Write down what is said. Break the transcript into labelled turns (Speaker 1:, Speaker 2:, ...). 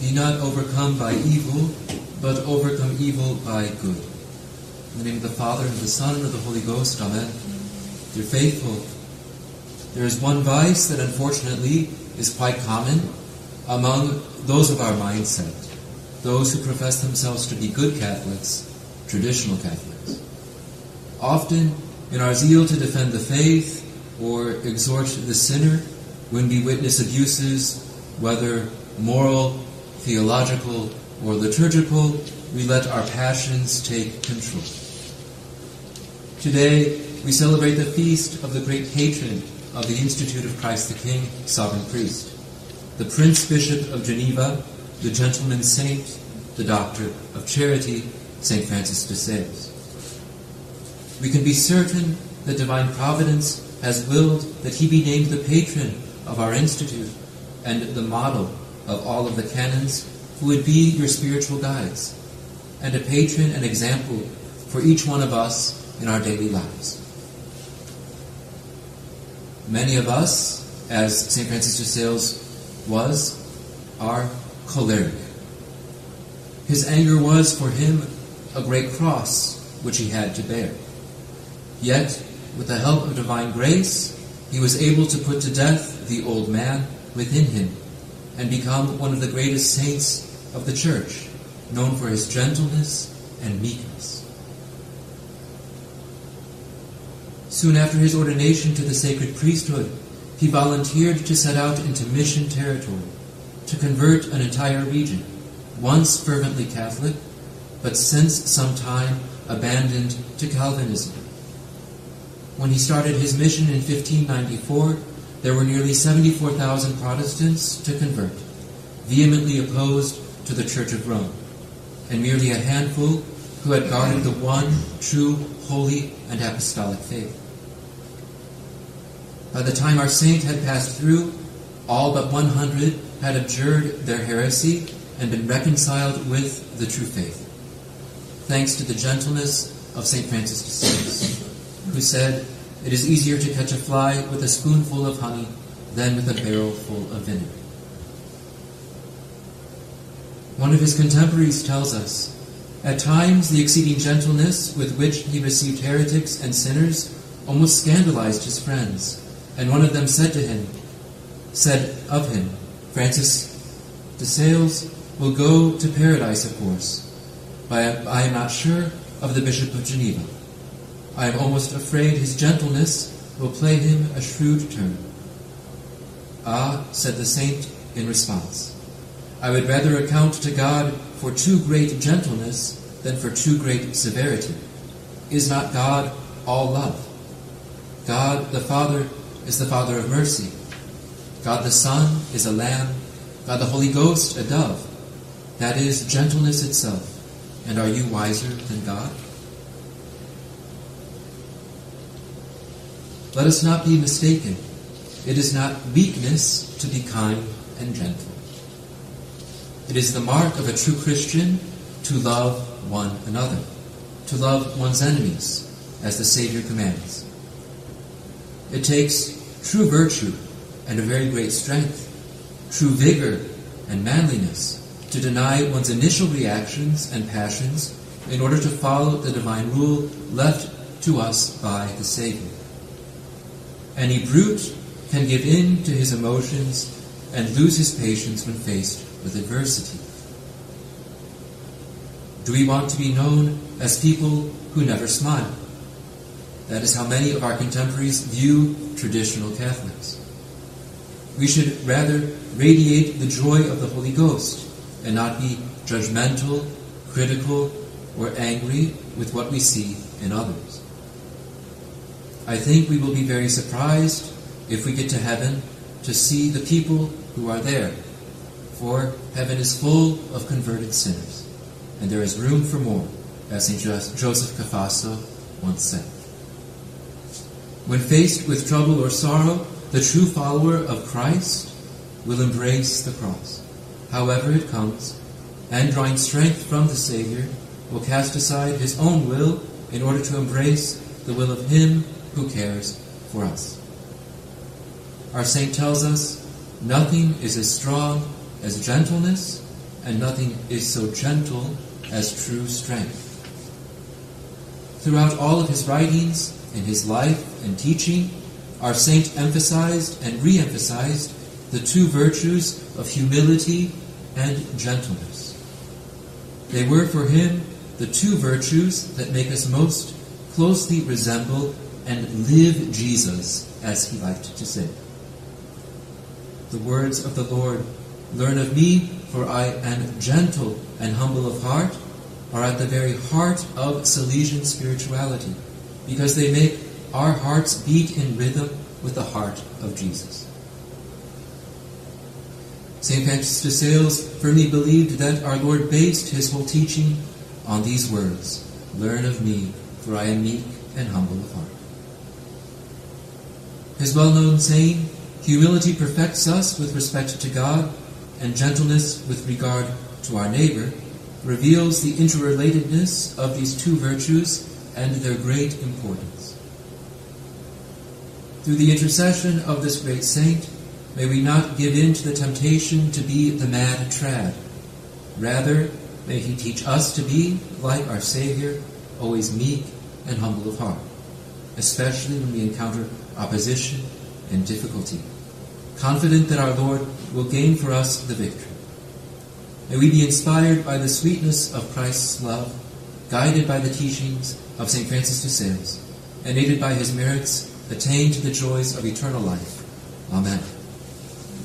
Speaker 1: Be not overcome by evil, but overcome evil by good. In the name of the Father, and the Son, and of the Holy Ghost, Amen. Dear faithful, there is one vice that unfortunately is quite common among those of our mindset, those who profess themselves to be good Catholics, traditional Catholics. Often, in our zeal to defend the faith or exhort the sinner, when we witness abuses, whether moral, theological, or liturgical, we let our passions take control. Today, we celebrate the feast of the great patron of the Institute of Christ the King, Sovereign Priest, the Prince Bishop of Geneva, the Gentleman Saint, the Doctor of Charity, St. Francis de Sales. We can be certain that divine providence has willed that he be named the patron of our institute and the model of all of the canons who would be your spiritual guides, and a patron and example for each one of us in our daily lives. Many of us, as St. Francis de Sales was, are choleric. His anger was for him a great cross which he had to bear. Yet, with the help of divine grace, he was able to put to death the old man within him and become one of the greatest saints of the church, known for his gentleness and meekness. Soon after his ordination to the sacred priesthood, he volunteered to set out into mission territory to convert an entire region, once fervently Catholic, but since some time abandoned to Calvinism. When he started his mission in 1594, there were nearly 74,000 Protestants to convert, vehemently opposed to the Church of Rome, and merely a handful who had guarded the one true, holy, and apostolic faith. By the time our saint had passed through, all but 100 had abjured their heresy and been reconciled with the true faith, thanks to the gentleness of St. Francis de Sales, who said, It is easier to catch a fly with a spoonful of honey than with a barrel full of vinegar. One of his contemporaries tells us, At times the exceeding gentleness with which he received heretics and sinners almost scandalized his friends, and one of them said to him, said of him, Francis de Sales will go to paradise, of course, but I am not sure of the Bishop of Geneva. I am almost afraid his gentleness will play him a shrewd turn. Ah, said the saint in response, I would rather account to God for too great gentleness than for too great severity. Is not God all love? God the Father is the Father of mercy. God the Son is a lamb. God the Holy Ghost a dove. That is gentleness itself. And are you wiser than God? Let us not be mistaken. It is not weakness to be kind and gentle. It is the mark of a true Christian to love one another, to love one's enemies, as the Savior commands. It takes true virtue and a very great strength, true vigor and manliness to deny one's initial reactions and passions in order to follow the divine rule left to us by the Savior. Any brute can give in to his emotions and lose his patience when faced with adversity. Do we want to be known as people who never smile? That is how many of our contemporaries view traditional Catholics. We should rather radiate the joy of the Holy Ghost and not be judgmental, critical, or angry with what we see in others. I think we will be very surprised if we get to heaven to see the people who are there, for heaven is full of converted sinners, and there is room for more, as St. Joseph Cafasso once said. When faced with trouble or sorrow, the true follower of Christ will embrace the cross, however it comes, and drawing strength from the Savior, will cast aside his own will in order to embrace the will of Him who cares for us. Our saint tells us, nothing is as strong as gentleness, and nothing is so gentle as true strength. Throughout all of his writings, in his life and teaching, our saint emphasized and re emphasized the two virtues of humility and gentleness. They were for him the two virtues that make us most closely resemble and live Jesus, as he liked to say. The words of the Lord, Learn of me, for I am gentle and humble of heart, are at the very heart of Salesian spirituality, because they make our hearts beat in rhythm with the heart of Jesus. St. Francis de Sales firmly believed that our Lord based his whole teaching on these words Learn of me, for I am meek and humble of heart. His well known saying, Humility perfects us with respect to God, and gentleness with regard to our neighbor, reveals the interrelatedness of these two virtues and their great importance. Through the intercession of this great saint, may we not give in to the temptation to be the mad trad. Rather, may he teach us to be, like our Savior, always meek and humble of heart, especially when we encounter opposition and difficulty, confident that our Lord will gain for us the victory. May we be inspired by the sweetness of Christ's love, guided by the teachings of St. Francis de Sales, and aided by his merits, attain to the joys of eternal life. Amen.